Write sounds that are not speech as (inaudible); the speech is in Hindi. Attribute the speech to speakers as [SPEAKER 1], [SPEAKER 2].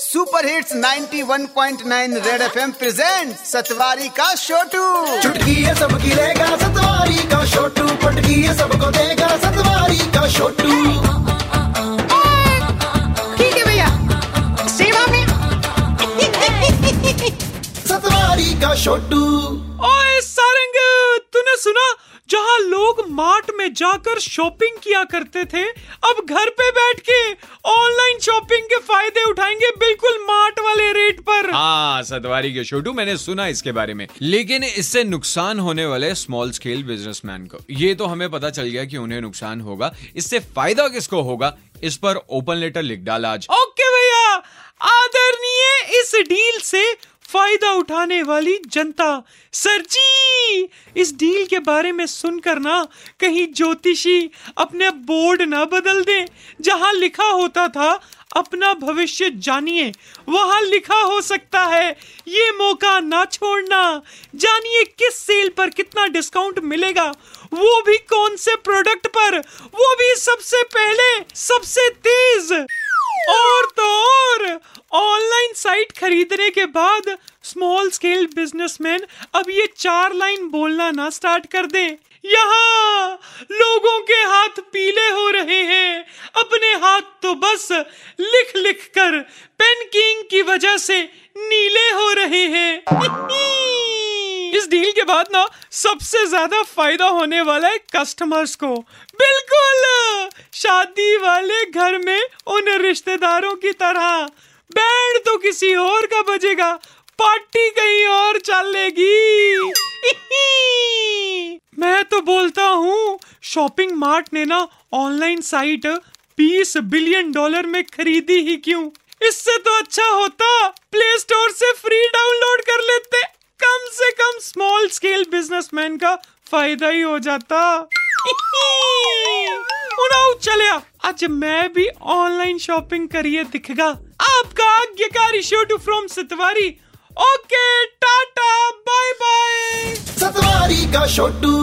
[SPEAKER 1] Super hits 91.9 Red FM present सतवारी का छोटू
[SPEAKER 2] चुटकी है सबकी लेगा सतवारी का छोटू पटकी है सबको देगा सतवारी का छोटू
[SPEAKER 3] ठीक है भैया। सेवा में
[SPEAKER 2] सतवारी का छोटू
[SPEAKER 4] ओए सारंग तूने सुना? जहाँ लोग मार्ट में जाकर शॉपिंग किया करते थे अब घर पे बैठ के ऑनलाइन शॉपिंग के फ़ायदे उठाएँगे बिल्कुल मार्ट वाले रेट पर।
[SPEAKER 5] हाँ सतवारी के छोटू मैंने सुना इसके बारे में। लेकिन इससे नुकसान होने वाले स्मॉल स्केल बिजनेसमैन को। ये तो हमें पता चल गया कि उन्हें नुकसान होगा। इससे फ़ायदा किसको होगा? इस पर ओपन लेटर लिख डाला आज।
[SPEAKER 4] ओके भैया आदरणीय इस डील से फ़ायदा उठाने वाली जनता। सर जी, इस डील के बारे में सुनकर ना कहीं ज्योतिषी अपने बोर्ड ना बदल दे। जहाँ लिखा होता था, अपना भविष्य जानिए वहाँ लिखा हो सकता है, ये मौका ना छोड़ना जानिए किस सेल पर कितना डिस्काउंट मिलेगा वो भी कौन से प्रोडक्ट पर वो भी सबसे पहले, सबसे तेज और तो और। ऑनलाइन साइट खरीदने के बाद स्मॉल स्केल बिजनेसमैन अब ये चार लाइन बोलना ना स्टार्ट कर दे। यहाँ लोगों के हाथ पीले हो रहे हैं। अपने हाथ तो बस लिख लिख कर पेन किंग की वजह से नीले हो रहे हैं। (laughs) इस डील के बाद ना सबसे ज़्यादा फ़ायदा होने वाला है कस्टमर्स को। बिल्कुल! शादी वाले घर में उन रिश्तेदारों की तरह। बैंड तो किसी और का बजेगा। पार्टी कहीं और चलेगी। (laughs) मैं तो बोलता हूँ, शॉपिंग मार्ट ने ना ऑनलाइन साइट 20 बिलियन डॉलर में खरीदी ही क्यों? इससे तो अच्छा होता, प्ले स्टोर से फ्री डाउनलोड कर लेते। कम से कम स्मॉल स्केल बिजनेसमैन का फ़ायदा ही हो जाता। (laughs) चलिया आज मैं भी ऑनलाइन शॉपिंग करिए दिखेगा। आपका आज्ञाकारी Chhotu from Satwari. Okay tata bye bye
[SPEAKER 2] Satwari का छोटू